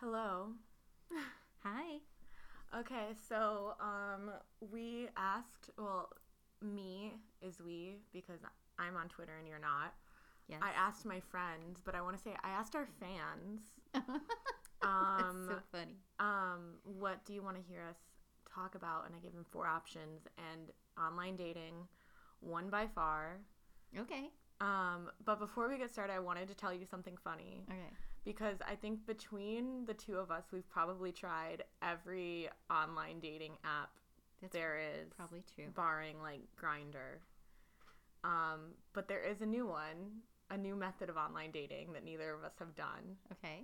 Hello. Hi. Okay, so um we asked, well, me is we because I'm on Twitter and you're not. Yes. I asked my friends, but I want to say I asked our fans, That's um so funny. um what do you want to hear us talk about and I gave them four options and online dating one by far. Okay. Um but before we get started, I wanted to tell you something funny. Okay. Because I think between the two of us, we've probably tried every online dating app That's there is, probably true. barring like Grindr. Um, but there is a new one, a new method of online dating that neither of us have done: Okay.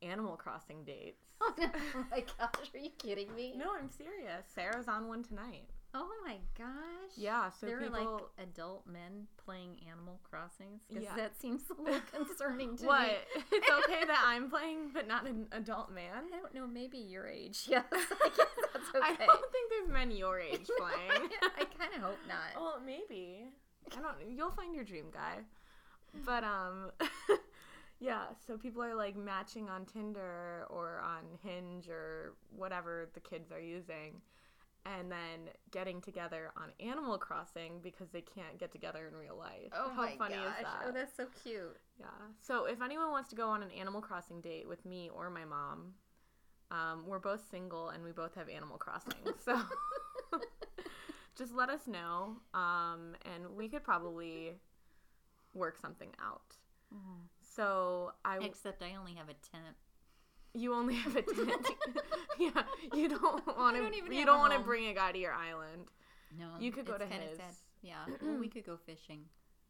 Animal Crossing dates. Oh, oh my gosh, are you kidding me? No, I'm serious. Sarah's on one tonight. Oh my gosh. Yeah, so there people. are like adult men playing Animal Crossings. 'Cause Yeah. that seems a little concerning to what? me. What? It's okay that I'm playing, but not an adult man. I don't know. Maybe your age. Yes. I guess that's okay. I don't think there's men your age playing. I kind of hope not. Well, maybe. I don't. You'll find your dream guy. But um, yeah. So people are like matching on Tinder or on Hinge or whatever the kids are using, and then getting together on Animal Crossing because they can't get together in real life. Oh How my funny gosh. is that? Oh, that's so cute. Yeah. So if anyone wants to go on an Animal Crossing date with me or my mom, um, we're both single and we both have Animal Crossing. So just let us know, um, and we could probably work something out. So I, Except I only have a tent. You only have a tent. yeah, you don't want to. You don't want to bring a guy to your island. No, You could go to kinda his. Sad. Yeah, well, we could go fishing.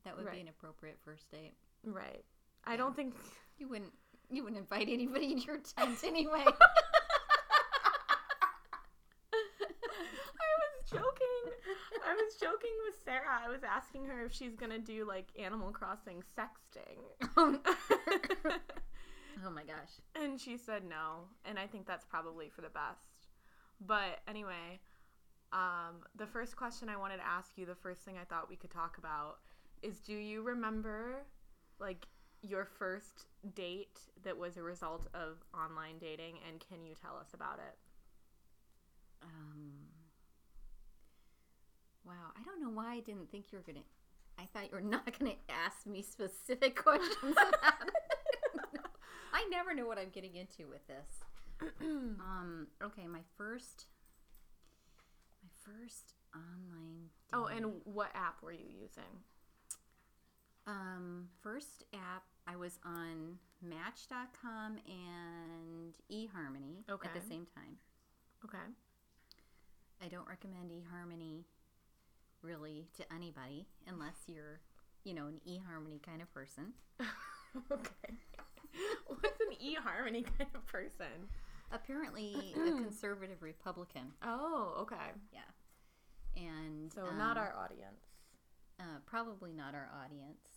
That would Right. be an appropriate first date. Right. I don't think. You wouldn't. You wouldn't invite anybody in your tent anyway. I was joking. I was joking with Sarah. I was asking her if she's gonna do like Animal Crossing sexting. Oh. Oh my gosh. and she said no. And I think that's probably for the best. But anyway, um, the first question I wanted to ask you, the first thing I thought we could talk about is do you remember like your first date that was a result of online dating and can you tell us about it? Um. Wow. I don't know why I didn't think you were gonna. I thought you were not gonna ask me specific questions. about it. I never know what I'm getting into with this. um. Okay. My first. My first online. Oh, and what app were you using? Um, first app, I was on Match.com and eHarmony okay. at the same time. Okay. I don't recommend eHarmony really to anybody unless you're, you know, an eHarmony kind of person. okay. What's an eHarmony kind of person? Apparently, a conservative Republican. Oh, okay. Yeah. And So not um, our audience. uh, probably not our audience.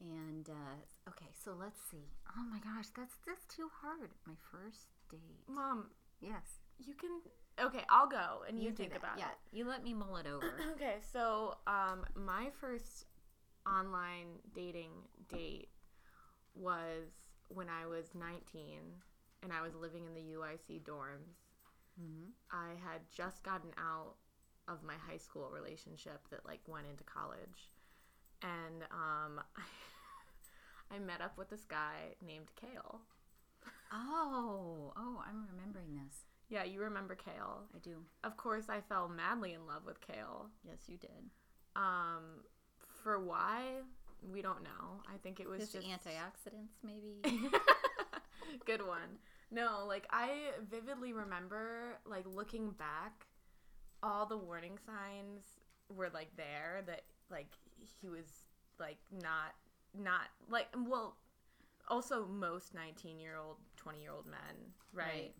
And uh, okay, so let's see. Oh my gosh, that's that's too hard. My first date. Mom, Yes. you can. Okay, I'll go and you, do think about yeah, it. you let me mull it over. Okay, so um, my first online dating date was when I was 19 and I was living in the UIC dorms. hmm I had just gotten out of my high school relationship that like went into college, and um, I met up with this guy named Kale. Oh, oh, I'm remembering this. Yeah, you remember Kale. I do. Of course, I fell madly in love with Kale. Yes, you did. Um, for why we don't know. I think it was His just antioxidants, maybe. Good one. No, like I vividly remember like looking back, all the warning signs were like there that like he was like not not like well also most 19 year old 20 year old men right,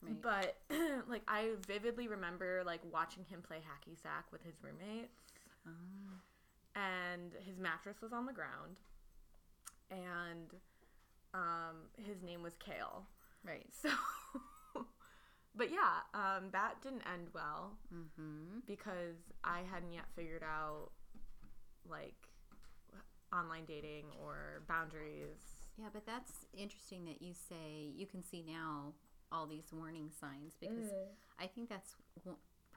Right. but like i vividly remember like watching him play hacky sack with his roommates Oh. And his mattress was on the ground and um, his name was kale Right. so but yeah um, that didn't end well Mm-hmm. because i hadn't yet figured out like online dating or boundaries Yeah, but that's interesting that you say you can see now all these warning signs because I think that's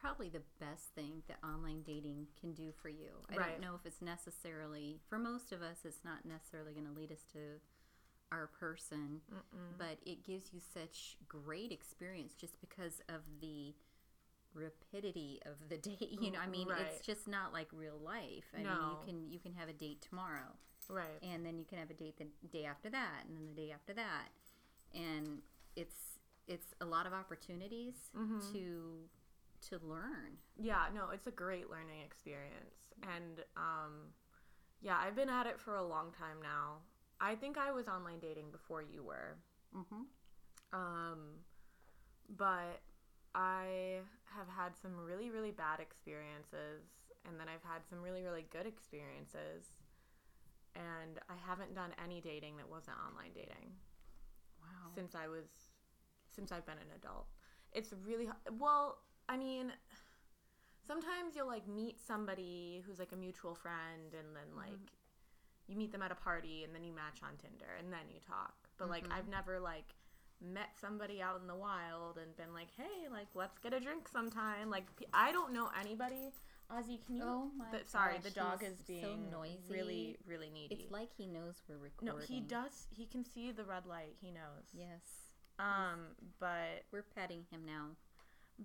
probably the best thing that online dating can do for you. I Right. don't know if it's necessarily, for most of us, it's not necessarily going to lead us to our person, but it gives you such great experience just because of the rapidity of the date. You know, I mean, Right. it's just not like real life. I mean, you can you can have a date tomorrow Right. and then you can have a date the day after that and then the day after that and it's it's a lot of opportunities Mm-hmm. to to learn Yeah, no, it's a great learning experience. And um yeah, I've been at it for a long time now. I think I was online dating before you were. mm-hmm. Um but I have had some really really bad experiences and then I've had some really really good experiences. And I haven't done any dating that wasn't online dating wow since I was since I've been an adult. It's really well, I mean, sometimes you'll like meet somebody who's like a mutual friend and then like you meet them at a party and then you match on Tinder and then you talk. But like I've never like met somebody out in the wild and been like, "Hey, like let's get a drink sometime." Like I don't know anybody. Ozzy, can you Oh my the- sorry, gosh, the dog is so being noisy. really really needy. it's like he knows we're recording. no, he does. He can see the red light. He knows. yes Um, but we're petting him now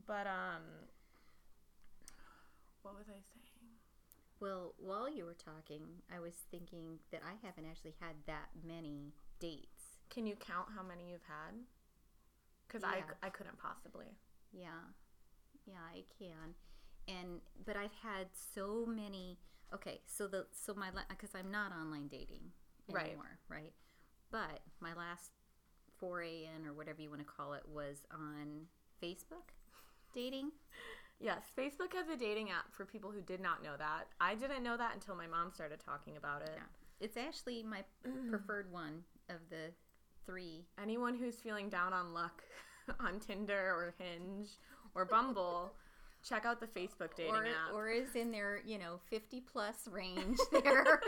but um, what was I saying? well while you were talking i was thinking that i haven't actually had that many dates Can you count how many you've had? Because Yeah. I I couldn't possibly. Yeah, yeah, I can, and but I've had so many. Okay, so the so my because I'm not online dating Right. anymore, right? But my last foray in or whatever you want to call it was on Facebook dating. Yes, Facebook has a dating app for people who did not know that. I didn't know that until my mom started talking about it. Yeah, it's actually my preferred one of the three. Anyone who's feeling down on luck on Tinder or Hinge or Bumble, check out the Facebook dating Or, app. or is in their you know fifty plus range there.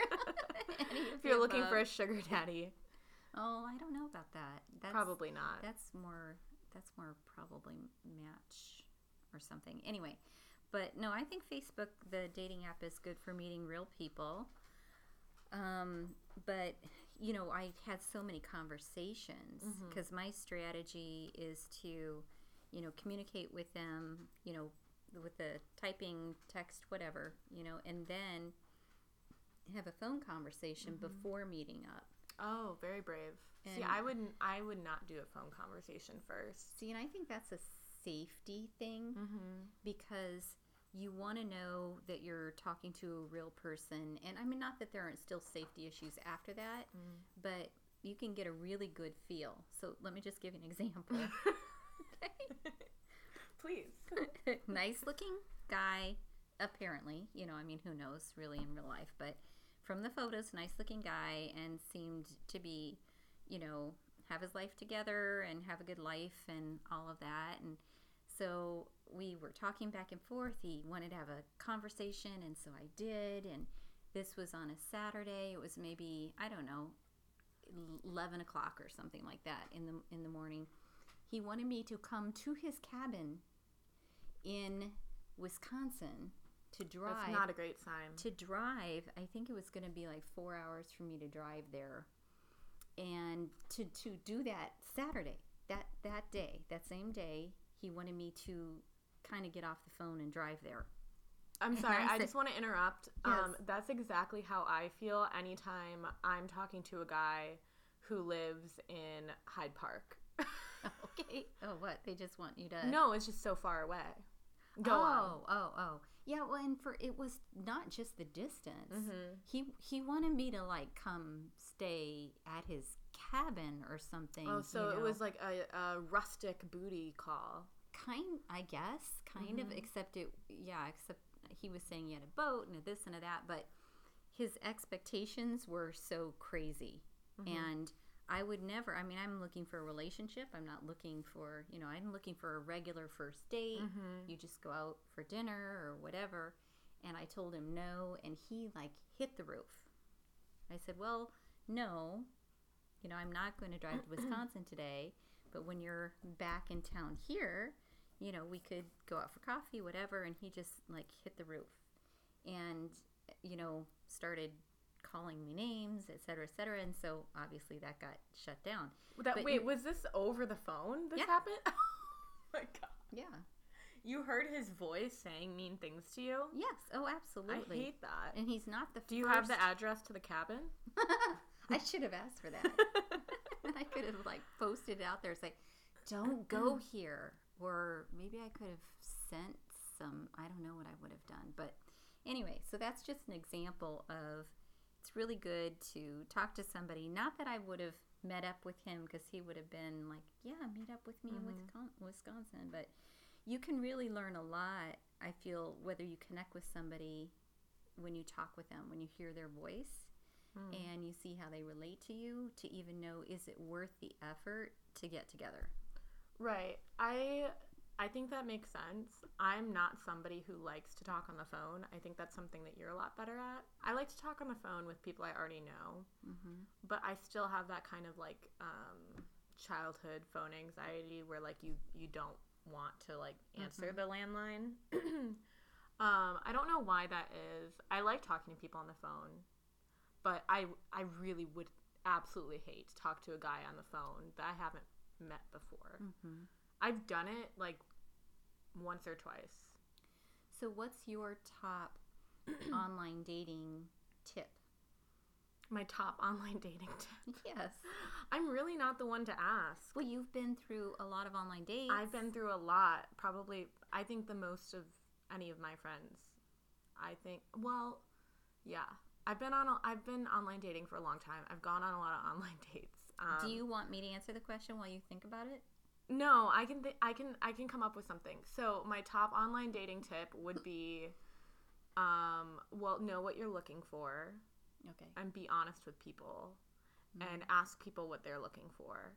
If you're looking for a sugar daddy, oh, I don't know about that. That's, probably not. That's more. That's more probably match or something. Anyway, but no, I think Facebook, the dating app, is good for meeting real people. Um, but you know, I had so many conversations because my strategy is to, you know, communicate with them, you know, with the typing, text, whatever, you know, and then have a phone conversation before meeting up. Oh, very brave. See, I wouldn't. I would not do a phone conversation first. See, and I think that's a safety thing Mm-hmm. because you want to know that you're talking to a real person. And I mean, not that there aren't still safety issues after that, Mm. but you can get a really good feel. So let me just give you an example. Please. nice looking guy, apparently. You know, I mean, who knows really in real life, but from the photos, nice looking guy and seemed to be, you know, have his life together and have a good life and all of that. And so we were talking back and forth. He wanted to have a conversation, and so I did. And this was on a Saturday. It was maybe, I don't know, 11 o'clock or something like that in the in the morning he wanted me to come to his cabin in Wisconsin to drive That's not a great sign. to drive I think it was going to be like 4 hours for me to drive there and to to do that Saturday that that day that same day he wanted me to kind of get off the phone and drive there I'm sorry. I I just want to interrupt. Yes. Um, that's exactly how I feel anytime I'm talking to a guy who lives in Hyde Park. okay oh what they just want you to no, it's just so far away. Go oh, on. oh, oh. Yeah, well, and for it was not just the distance. Mhm. He he wanted me to like come stay at his cabin or something. Oh, so you it was like a, a rustic booty call. kind, I guess, kind of. Mhm. Except it, yeah. Except he was saying he had a boat and a this and a that, but his expectations were so crazy, Mm-hmm. and I would never. I mean, I'm looking for a relationship. I'm not looking for, you know, I'm looking for a regular first date. Mm-hmm. You just go out for dinner or whatever. And I told him no, and he like hit the roof. I said, Well, no, you know, I'm not going to drive to Wisconsin today, but when you're back in town here, you know, we could go out for coffee, whatever. And he just like hit the roof and, you know, started calling me names, et cetera, et cetera. And so obviously that got shut down. That But wait, you- was this over the phone? This Yeah. happened? Oh my god. Yeah. You heard his voice saying mean things to you? Yes. Oh, absolutely. I hate that. and he's not the Do you have the address to the cabin? I should have asked for that. I could have like posted it out there, say, "Don't go here," or maybe I could have sent some. I don't know what I would have done, but anyway. So that's just an example of it's really good to talk to somebody. Not that I would have met up with him because he would have been like, "Yeah, meet up with me in Mhm. Wisconsin," Wisconsin, but you can really learn a lot. I feel whether you connect with somebody when you talk with them, when you hear their voice Hmm. and you see how they relate to you to even know is it worth the effort to get together. Right. I I think that makes sense. I'm not somebody who likes to talk on the phone. I think that's something that you're a lot better at. I like to talk on the phone with people I already know, Mm-hmm. but I still have that kind of like um, childhood phone anxiety where like you you don't want to like answer the landline. um, I don't know why that is. I like talking to people on the phone, but I I really would absolutely hate to talk to a guy on the phone that I haven't met before. Mm-hmm. I've done it like once or twice. So, what's your top online dating tip? My top online dating tip. Yes. I'm really not the one to ask. Well, you've been through a lot of online dates. I've been through a lot. Probably, I think the most of any of my friends. I think. Well, yeah. I've been on. A, I've been online dating for a long time. I've gone on a lot of online dates. Um, Do you want me to answer the question while you think about it? No, I can. Th- I can. I can come up with something. So my top online dating tip would be, um, well, know what you're looking for Okay. and be honest with people, and ask people what they're looking for.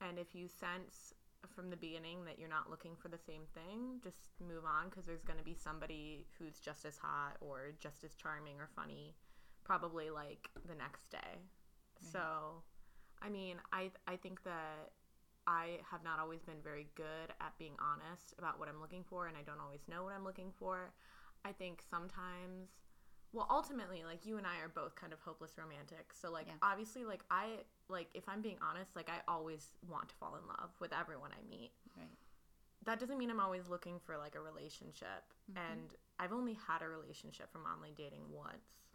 And if you sense from the beginning that you're not looking for the same thing, just move on because there's going to be somebody who's just as hot or just as charming or funny, probably like the next day. So, I mean, I I think that I have not always been very good at being honest about what I'm looking for, and I don't always know what I'm looking for. I think sometimes, well, ultimately, like you and I are both kind of hopeless romantics. So, like, Yeah. obviously, like I like if I'm being honest, like I always want to fall in love with everyone I meet. Right. That doesn't mean I'm always looking for like a relationship, Mhm. and I've only had a relationship from online dating once,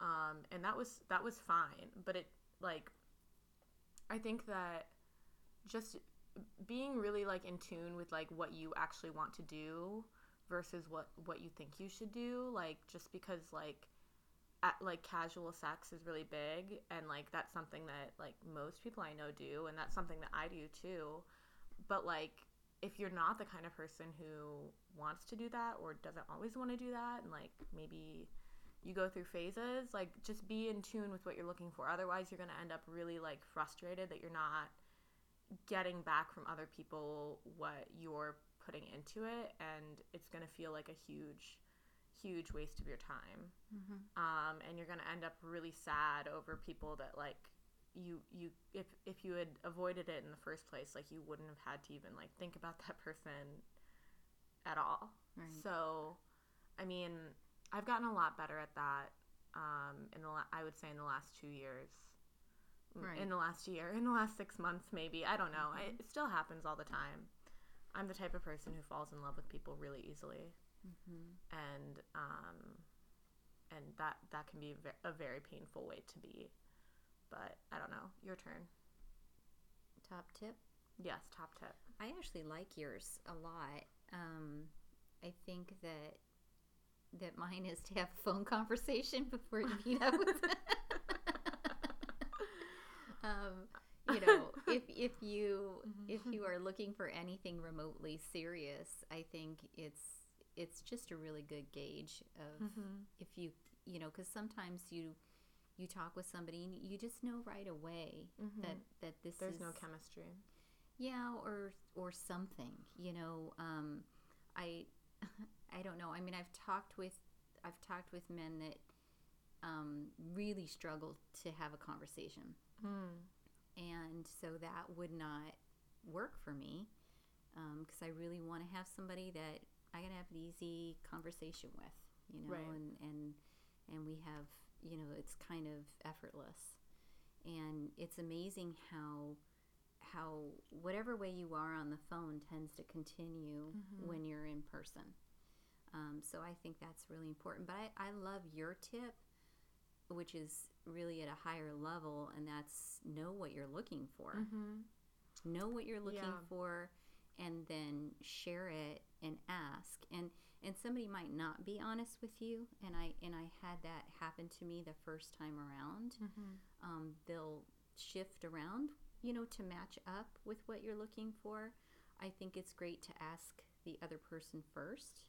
um, and that was that was fine. But it like, I think that just being really like in tune with like what you actually want to do versus what what you think you should do like just because like at, like casual sex is really big and like that's something that like most people I know do and that's something that I do too but like if you're not the kind of person who wants to do that or doesn't always want to do that and like maybe you go through phases like just be in tune with what you're looking for otherwise you're going to end up really like frustrated that you're not getting back from other people what you're putting into it and it's going to feel like a huge huge waste of your time Mm-hmm. um, and you're going to end up really sad over people that like you you if if you had avoided it in the first place like you wouldn't have had to even like think about that person at all Right. so i mean i've gotten a lot better at that um, in the la- i would say in the last two years Mm, Right. in the last year in the last six months maybe i don't know I, it still happens all the time i'm the type of person who falls in love with people really easily Mm-hmm. and um, and that that can be a very painful way to be. But I don't know. Your turn. Top tip. Yes, top tip. I actually like yours a lot. Um, I think that that mine is to have a phone conversation before you meet up with. um, you know, if if you if you are looking for anything remotely serious, I think it's it's just a really good gauge of Mm-hmm. if you you know because sometimes you you talk with somebody and you just know right away that that this Mm-hmm. There's is no chemistry. yeah or or something you know um i i don't know i mean i've talked with i've talked with men that um really struggle to have a conversation Mm. and so that would not work for me because I really want to have somebody that I can have an easy conversation with, you know, Right. and and and we have, you know, it's kind of effortless, and it's amazing how how whatever way you are on the phone tends to continue Mhm. when you're in person. Um, so I think that's really important. But I, I love your tip, which is really at a higher level, and that's know what you're looking for. Mm-hmm. Know what you're looking Yeah. for, and then share it and ask. And and somebody might not be honest with you, and I and I had that happen to me the first time around. Mm-hmm. Um, they'll shift around, you know, to match up with what you're looking for. I think it's great to ask the other person first.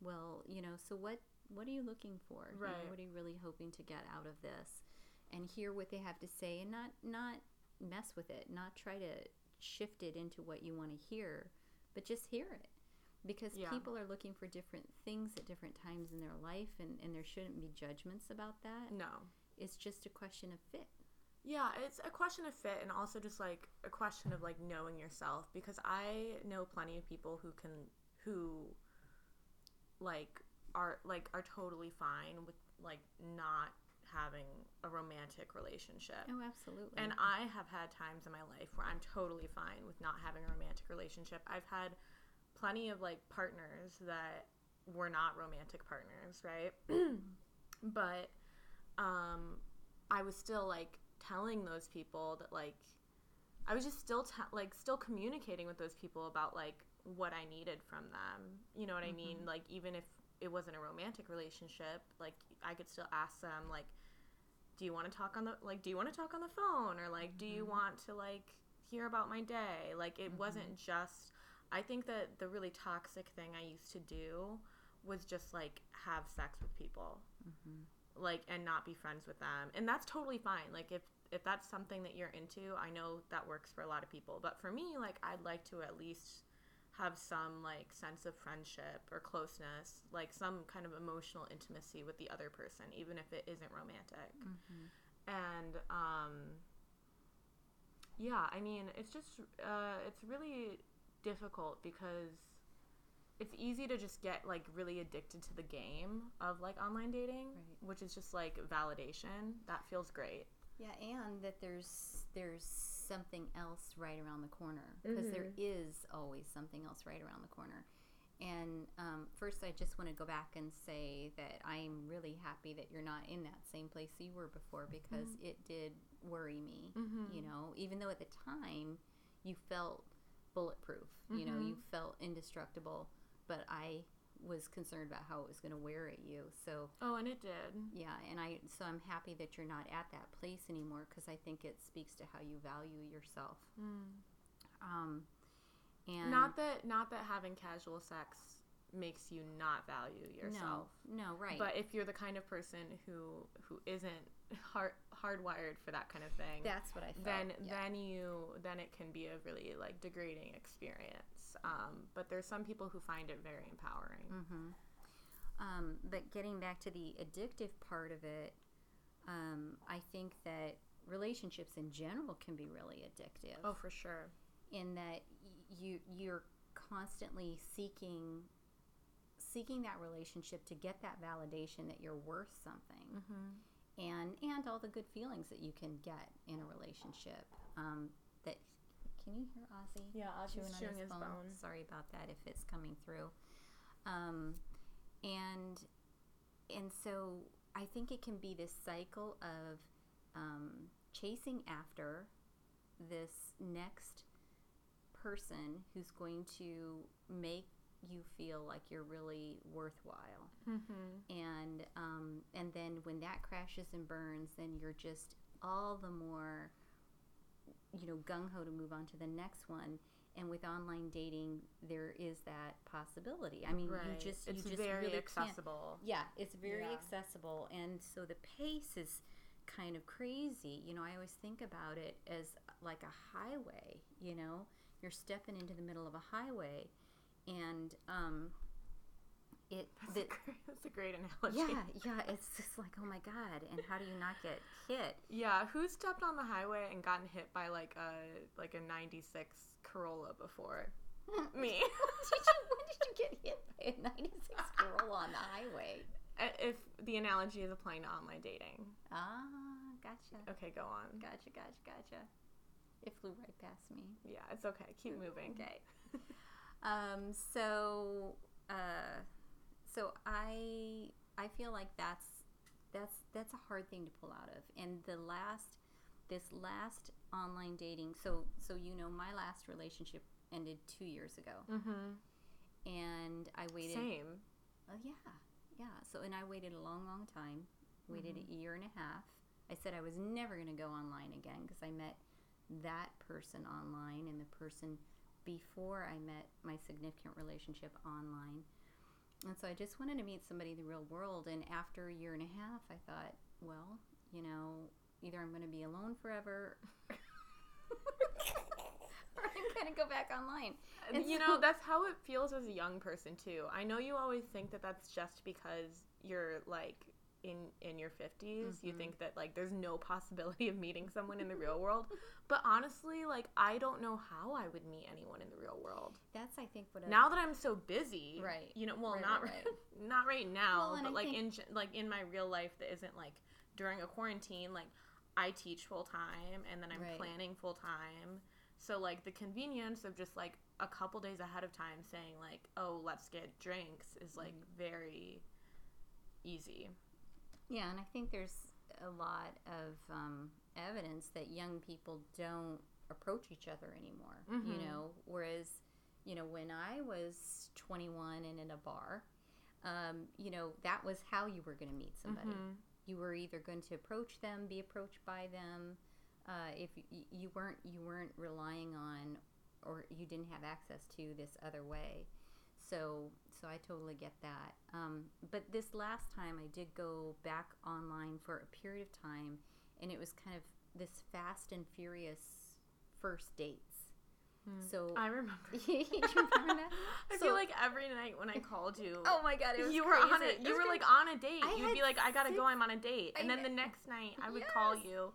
Well, you know, so what what are you looking for? You know, Right. what are you really hoping to get out of this? And hear what they have to say and not not mess with it, not try to shift it into what you want to hear, but just hear it. Because Yeah. people are looking for different things at different times in their life and, and there shouldn't be judgments about that. No. It's just a question of fit. Yeah, it's a question of fit and also just like a question of like knowing yourself because I know plenty of people who can who like are like are totally fine with like not having a romantic relationship. Oh, absolutely. And I have had times in my life where I'm totally fine with not having a romantic relationship. I've had plenty of like partners that were not romantic partners, right? but um I was still like telling those people that like I was just still te- like still communicating with those people about like what I needed from them. You know what I mean? Mm-hmm. Like even if it wasn't a romantic relationship, like I could still ask them like do you want to talk on the like do you want to talk on the phone or like do you mm-hmm. want to like hear about my day? Like it mm-hmm. wasn't just I think that the really toxic thing I used to do was just like have sex with people Mhm. like and not be friends with them and that's totally fine like if if that's something that you're into i know that works for a lot of people but for me like i'd like to at least have some like sense of friendship or closeness like some kind of emotional intimacy with the other person even if it isn't romantic Mhm. and um yeah i mean it's just uh it's really difficult because it's easy to just get like really addicted to the game of like online dating Right. which is just like validation that feels great Yeah, and that there's there's something else right around the corner because there is always something else right around the corner. And um, first, I just want to go back and say that I'm really happy that you're not in that same place you were before because it did worry me. Mhm. You know, even though at the time you felt bulletproof, you know, you felt indestructible, but I was concerned about how it was going to wear at you. So oh and it did yeah, and I so I'm happy that you're not at that place anymore because I think it speaks to how you value yourself. Um, and not that not that having casual sex makes you not value yourself No, no, right. but if you're the kind of person who who isn't hard hardwired for that kind of thing that's what I felt. then yeah. then you then it can be a really like degrading experience um, but there's some people who find it very empowering hmm Um, but getting back to the addictive part of it, um, I think that relationships in general can be really addictive. oh for sure in that y- you you're constantly seeking seeking that relationship to get that validation that you're worth something mm-hmm. And and all the good feelings that you can get in a relationship um, that can you hear Ozzy yeah chewing Ozzy's on his, phone. Sorry about that if it's coming through. Um, and and so I think it can be this cycle of um, chasing after this next person who's going to make you feel like you're really worthwhile Mm-hmm. and um, and then when that crashes and burns, then you're just all the more, you know, gung ho to move on to the next one. And with online dating, there is that possibility. I mean, right you just it's you just very really can't- accessible Yeah, it's very Yeah. accessible, and so the pace is kind of crazy. You know, I always think about it as like a highway. You know, you're stepping into the middle of a highway, and um, it That's, the, a, great, that's a great analogy. yeah yeah it's just like oh my god and how do you not get hit Yeah, who stepped on the highway and gotten hit by like a like a '96 Corolla before? Me. did you when did you get hit by a 96 Corolla on the highway if the analogy is applying to online dating. ah gotcha Okay, go on. gotcha gotcha gotcha it flew right past me Yeah, it's okay. Keep moving. Okay. Um. So. Uh. So I. I feel like that's that's that's a hard thing to pull out of. And the last, this last online dating. So so you know my last relationship ended two years ago, Mm-hmm. and I waited. Same. Uh, yeah, yeah. So and I waited a long, long time. Waited a year and a half. I said I was never going to go online again because I met that person online and the person before I met my significant relationship online. And so I just wanted to meet somebody in the real world. And after a year and a half, I thought, well, you know, either I'm going to be alone forever or I'm going to go back online. Uh, and you so- know, that's how it feels as a young person too. I know you always think that that's just because you're like in in your 50s. You Mhm. think that like there's no possibility of meeting someone in the real world. But honestly, like I don't know how I would meet anyone in the real world. That's, I think, what I Now that I'm so busy, Right. You know, well, Right, not right, right, not right now, Well, but I like think- in like in my real life that isn't like during a quarantine. Like I teach full time, and then I'm Right. planning full time. So like the convenience of just like a couple days ahead of time saying like, oh, let's get drinks is like Mm-hmm. very easy. Yeah, and I think there's a lot of um, evidence that young people don't approach each other anymore. You Mhm. know, whereas, you know, when I was 21 and in a bar, um, you know, that was how you were going to meet somebody. Mhm. You were either going to approach them, be approached by them. Uh, if y- you weren't, you weren't relying on, or you didn't have access to this other way. So, so I totally get that. Um, but this last time, I did go back online for a period of time, and it was kind of this fast and furious first dates. So I remember. remember? I So- feel like every night when I called you, Oh my god, you were on crazy. a It you were crazy. like on a date. I You'd be like, I gotta go. I'm on a date, and I then the next night I would call you,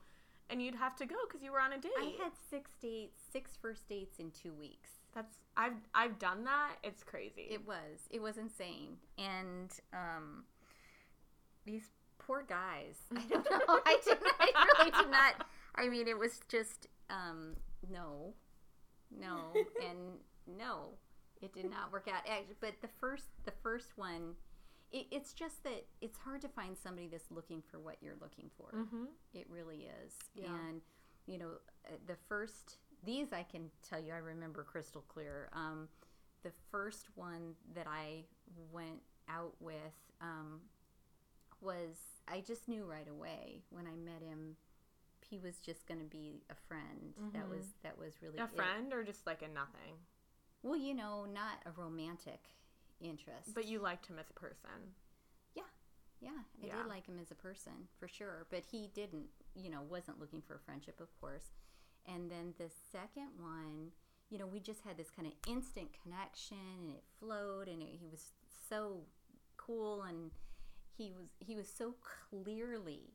and you'd have to go because you were on a date. I had six dates, six first dates in two weeks. That's I've I've done that. It's crazy. It was. It was insane. And um, these poor guys. I don't know. I did not. I really did not. I mean, it was just um, no, no, and no. It did not work out. But the first, the first one, it, it's just that it's hard to find somebody that's looking for what you're looking for. mm-hmm. It really is. Yeah. And, you know, uh, the first, these I can tell you, I remember crystal clear. Um, the first one that I went out with um, was, I just knew right away when I met him, he was just going to be a friend. That Mhm. was, that was really A it. friend or just like a nothing. Well, you know, not a romantic interest. But you liked him as a person. Yeah. Yeah, I Yeah. did like him as a person for sure, but he didn't, you know, wasn't looking for a friendship, of course. And then the second one, you know, we just had this kind of instant connection, and it flowed, and it, he was so cool, and he was he was so clearly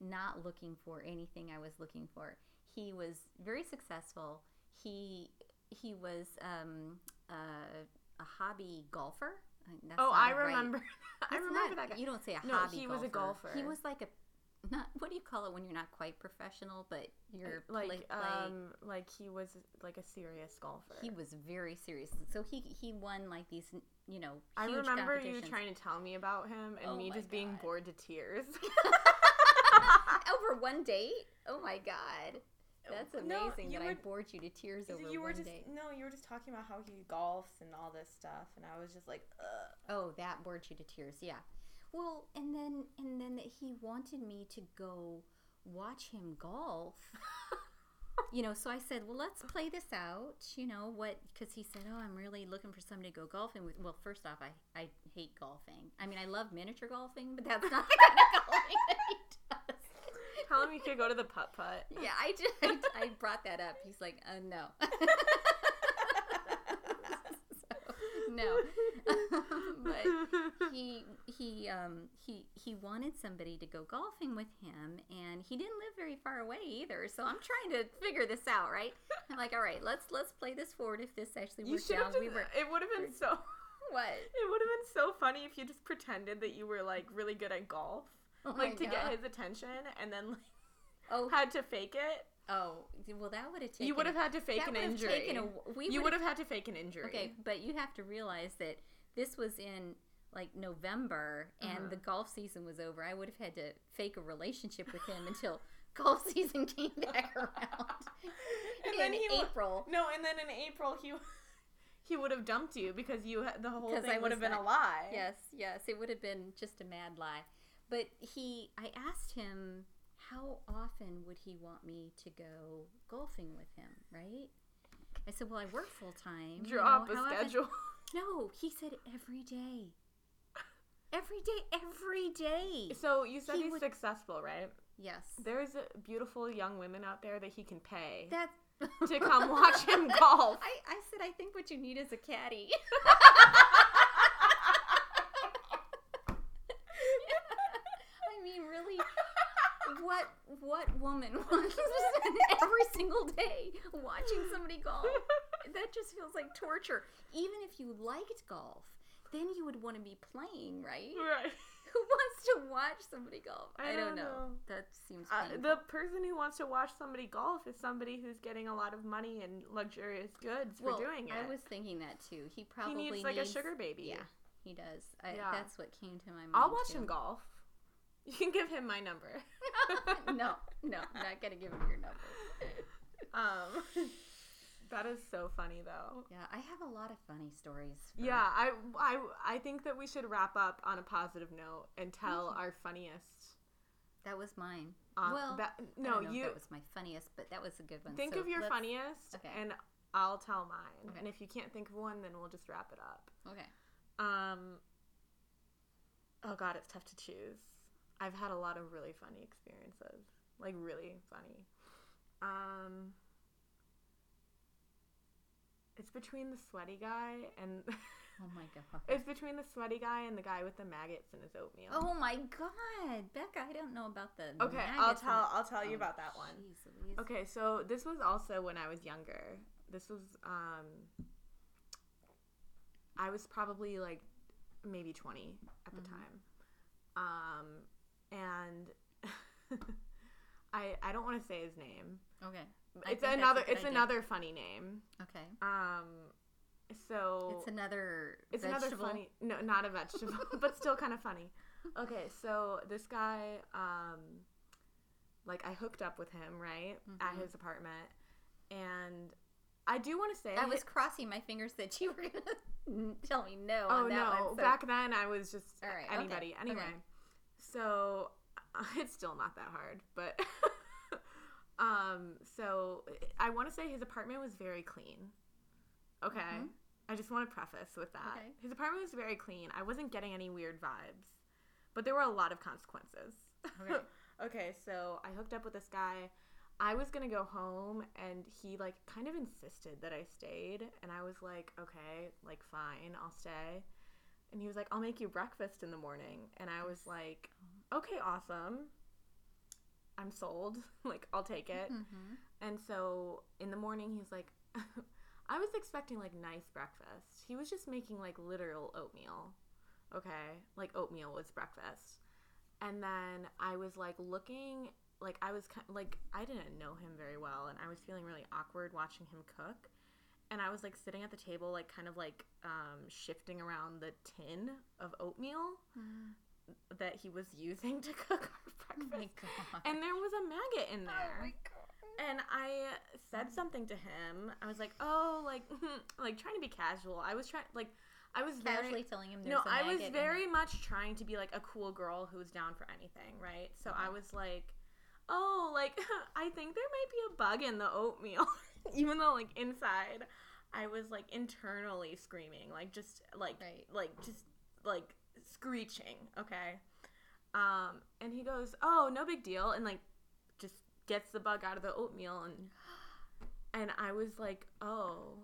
not looking for anything I was looking for. He was very successful. He he was um, uh, a hobby golfer. That's oh, I right. remember. I remember not- that guy. You don't say a No, hobby. he was a golfer. He was like a not. What do you call it when you're not quite professional, but you're like play, play. um like he was like a serious golfer. he was very serious. So he he won like these, you know, I remember you trying to tell me about him and Oh me just being bored to tears. over one date. Oh my god, that's amazing you that I bored you to tears over you were one just date. no, you were just talking about how he golfs and all this stuff, and I was just like, Ugh. Oh, that bored you to tears. Yeah. Well, and then and then that he wanted me to go watch him golf. you know, so I said, "Well, let's play this out." You know what? Because he said, "Oh, I'm really looking for somebody to go golfing with." Well, first off, I I hate golfing. I mean, I love miniature golfing, but that's not the kind of golfing that he does. tell him you could go to the putt putt. Yeah, I did. I, I brought that up. He's like, uh, no. no. but he he um, he he wanted somebody to go golfing with him, and he didn't live very far away either. So I'm trying to figure this out, right? I'm like, all right, let's let's play this forward. If this actually works out, we were It would have been so. what? It would have been so funny if you just pretended that you were like really good at golf, Oh like to get his attention, and then like Oh, had to fake it. Oh, well, that would have taken. you would have had to fake an injury. a. We you would have had to fake an injury. Okay, but you have to realize that this was in like November and Uh-huh. the golf season was over. I would have had to fake a relationship with him until golf season came back around And in then he April. No, and then in April he he would have dumped you because you the whole thing I would have been a lie. Yes, yes, it would have been just a mad lie. But he, I asked him how often would he want me to go golfing with him, right? I said, well, I work full time. Draw up a how often- schedule. No, he said every day. Every day, every day. So you said He he's would- successful, right? Yes. There's beautiful young women out there that he can pay to come watch him golf. I, I said I think what you need is a caddy. I mean, really, what what woman wants to spend every single day watching somebody golf? That just feels like torture. Even if you liked golf, then you would want to be playing, right? right. Who wants to watch somebody golf? I don't don't know. know. That seems Uh, the person who wants to watch somebody golf is somebody who's getting a lot of money and luxurious goods for doing it. I was thinking that too. He he probably needs like a sugar baby. Yeah, he does. I, Yeah. That's what came to my mind. I'll watch too. him golf. You can give him my number. no, no, not gonna give him your number. Um, that is so funny though. Yeah, I have a lot of funny stories. for- Yeah, I, I, I think that we should wrap up on a positive note and tell our funniest. that was mine. Uh, well, that, no, don't know if you that was my funniest, but that was a good one. think So of your let's- funniest, okay. and I'll tell mine. Okay. And if you can't think of one, then we'll just wrap it up. Okay. Um. Oh God, it's tough to choose. I've had a lot of really funny experiences, like really funny. Um. It's between the sweaty guy and Oh my god. it's between the sweaty guy and the guy with the maggots in his oatmeal. Oh my god, Becca! I don't know about the. okay, I'll tell. I'll tell you Oh, about that one. Louise. Okay, so this was also when I was younger. This was um I was probably like maybe 20 at the Mhm. time. Um and I I don't want to say his name. Okay. It's think that's a another it's idea. another funny name. Okay. Um so It's another. it's vegetable. another funny no not a vegetable but still kind of funny okay so this guy um like i hooked up with him right at Mhm. his apartment and i do want to say I was crossing my fingers that you were gonna tell me no. oh on that no one, so- back then i was just right, anybody okay. anyway so it's still not that hard but um so i want to say his apartment was very clean. Okay? Mhm. i just want to preface with that. Okay. his apartment was very clean. I wasn't getting any weird vibes but there were a lot of consequences. Okay. okay so i hooked up with this guy. I was gonna go home and he like kind of insisted that i stayed and i was like okay like fine i'll stay. And he was like i'll make you breakfast in the morning. And i was like okay awesome i'm sold like i'll take it Mhm. and so in the morning, he's like, I was expecting like nice breakfast. He was just making like literal oatmeal. Okay. Like oatmeal was breakfast. And then I was like looking, like I was kind like, I didn't know him very well. And I was feeling really awkward watching him cook. And I was like sitting at the table, like kind of like um, shifting around the tin of oatmeal Mm. That he was using to cook our Oh breakfast. god. and there was a maggot in there. Oh my god. And I said something to him. I was like, "Oh, like, like trying to be casual." I was trying, like, I was Casually very, telling him there's no, I was very much trying to be like a cool girl who was down for anything, right? So I mm-hmm. was like, "Oh, like, I think there might be a bug in the oatmeal," even though, like, inside, I was like internally screaming, like, just like, Right. like, just like screeching. Okay. Um, and he goes, "Oh, no big deal," and like, just gets the bug out of the oatmeal and and I was like, "Oh."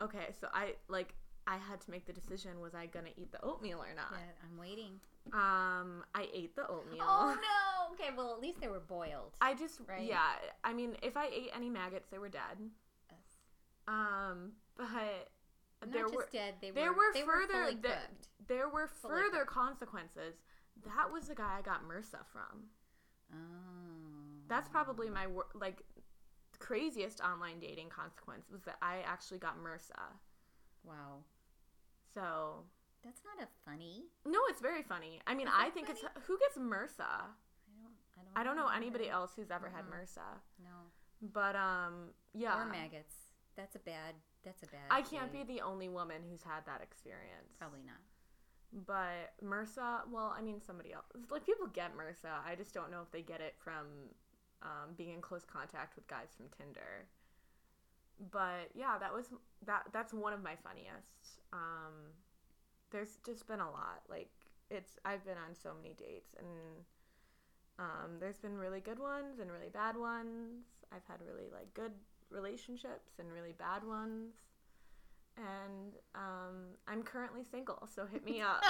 Okay, so I like I had to make the decision was I gonna eat the oatmeal or not. Yeah, I'm waiting. Um, I ate the oatmeal. Oh no. Okay, well at least they were boiled. I just Right. yeah. I mean, if I ate any maggots, they were dead. Yes. Um, but Not there just were dead. They there were. were they further were fully that- there were Fully further cooked. consequences. That was the guy I got MRSA from. Oh. That's probably my wor- like craziest online dating consequence was that I actually got MRSA. Wow. So That's not a funny. no, it's very funny. I mean, Is I think it's who gets MRSA. I don't. I don't. I don't know anybody else who's ever had Mm-mm. MRSA. No. But um, yeah, Or maggots. That's a bad. That's a bad. I can't be the only woman who's had that experience. Probably not. But MRSA, well, I mean, somebody else. Like people get MRSA. I just don't know if they get it from um, being in close contact with guys from Tinder. But yeah, that was that. That's one of my funniest. Um, there's just been a lot. Like it's. I've been on so many dates, and um, there's been really good ones and really bad ones. I've had really like good relationships and really bad ones. And um, I'm currently single, so hit me up.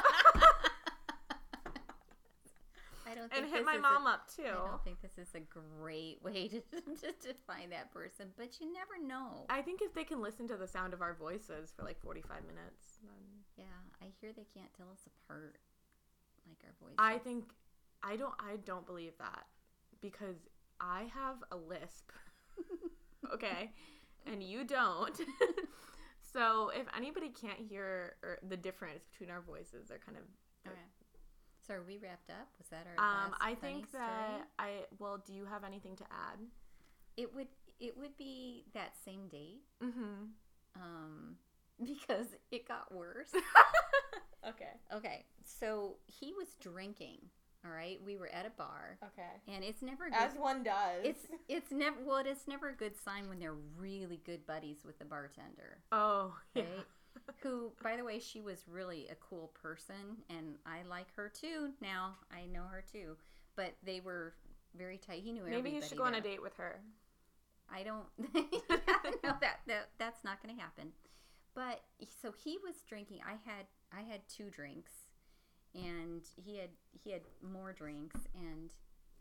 I don't. and think hit my mom a, up too. I don't think this is a great way to, to, to find that person, but you never know. I think if they can listen to the sound of our voices for like 45 minutes, then yeah, I hear they can't tell us apart, like our voices. I think I don't I don't believe that because I have a lisp. okay? And you don't. so if anybody can't hear or the difference between our voices, they're kind of Okay. So are we wrapped up? Was that our um I think story? that I well, do you have anything to add? it would it would be that same date, Mm-hmm. um, because it got worse. okay. okay, so he was drinking. All right, we were at a bar, Okay. and it's never good. As one does. it's it's never well it's never a good sign when they're really good buddies with the bartender Oh, yeah. who by the way she was really a cool person and i like her too now i know her too but they were very tight he knew Maybe you should go on a date with her. i don't yeah, no that, that that's not gonna happen but so he was drinking i had i had two drinks and he had he had more drinks and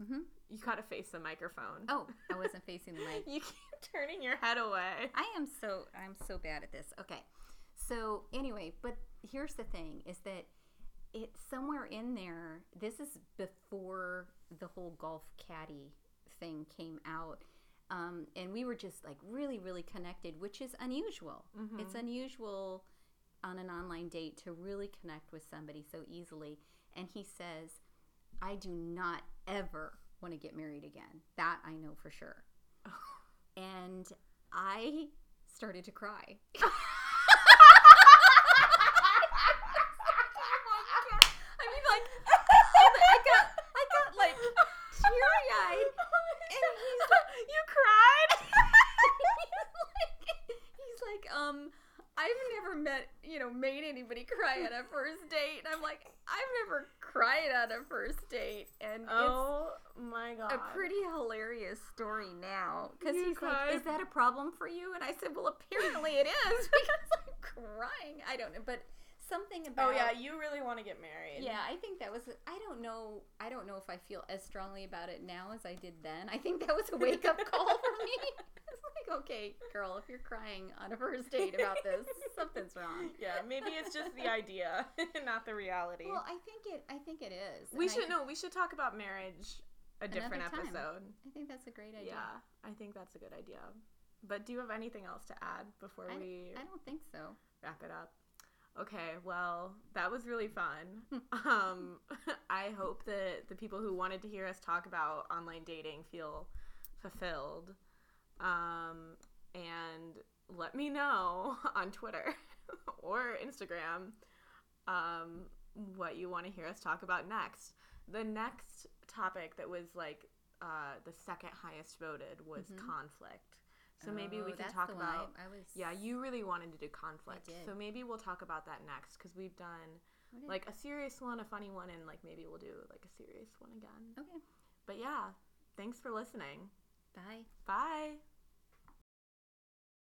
hmm You gotta face the microphone. oh i wasn't facing the mic You keep turning your head away. I am so I'm so bad at this. Okay. So anyway, but here's the thing is that it's somewhere in there, this is before the whole golf caddy thing came out. Um, and we were just like really, really connected, which is unusual. It's unusual on an online date to really connect with somebody so easily. And he says, I do not ever want to get married again. That I know for sure. And I started to cry. I mean, like, I got, I got like teary eyed, and he's like, you cried. he's like, um, I've never met, you know, made anybody cry at a first date. And I'm like, I've never cried at a first date, and it's oh my god. a pretty hilarious story now because he's like, "Is that a problem for you?" And I said, "Well, apparently it is because I'm crying. I don't know, but something about Oh yeah, you really want to get married. yeah. I think that was. I don't know. I don't know if I feel as strongly about it now as I did then. I think that was a wake up call for me. like, okay, girl, if you're crying on a first date about this, something's wrong. Yeah, maybe it's just the idea, not the reality. Well, I think it. I think it is. we and should think- no, we should talk about marriage a different episode. I think that's a great idea. Yeah, I think that's a good idea. But do you have anything else to add before I, we I don't think so. wrap it up? Okay, well, that was really fun. um, I hope that the people who wanted to hear us talk about online dating feel fulfilled. Um, and let me know on Twitter or Instagram um, what you want to hear us talk about next. The next topic that was like uh, the second highest voted was Mhm. conflict. So maybe we Oh, can talk one I- about. I, was. Yeah, you really wanted to do conflict. So maybe we'll talk about that next because we've done like a serious one, a funny one, and like maybe we'll do like a serious one again. Okay. But yeah, thanks for listening. Bye. Bye.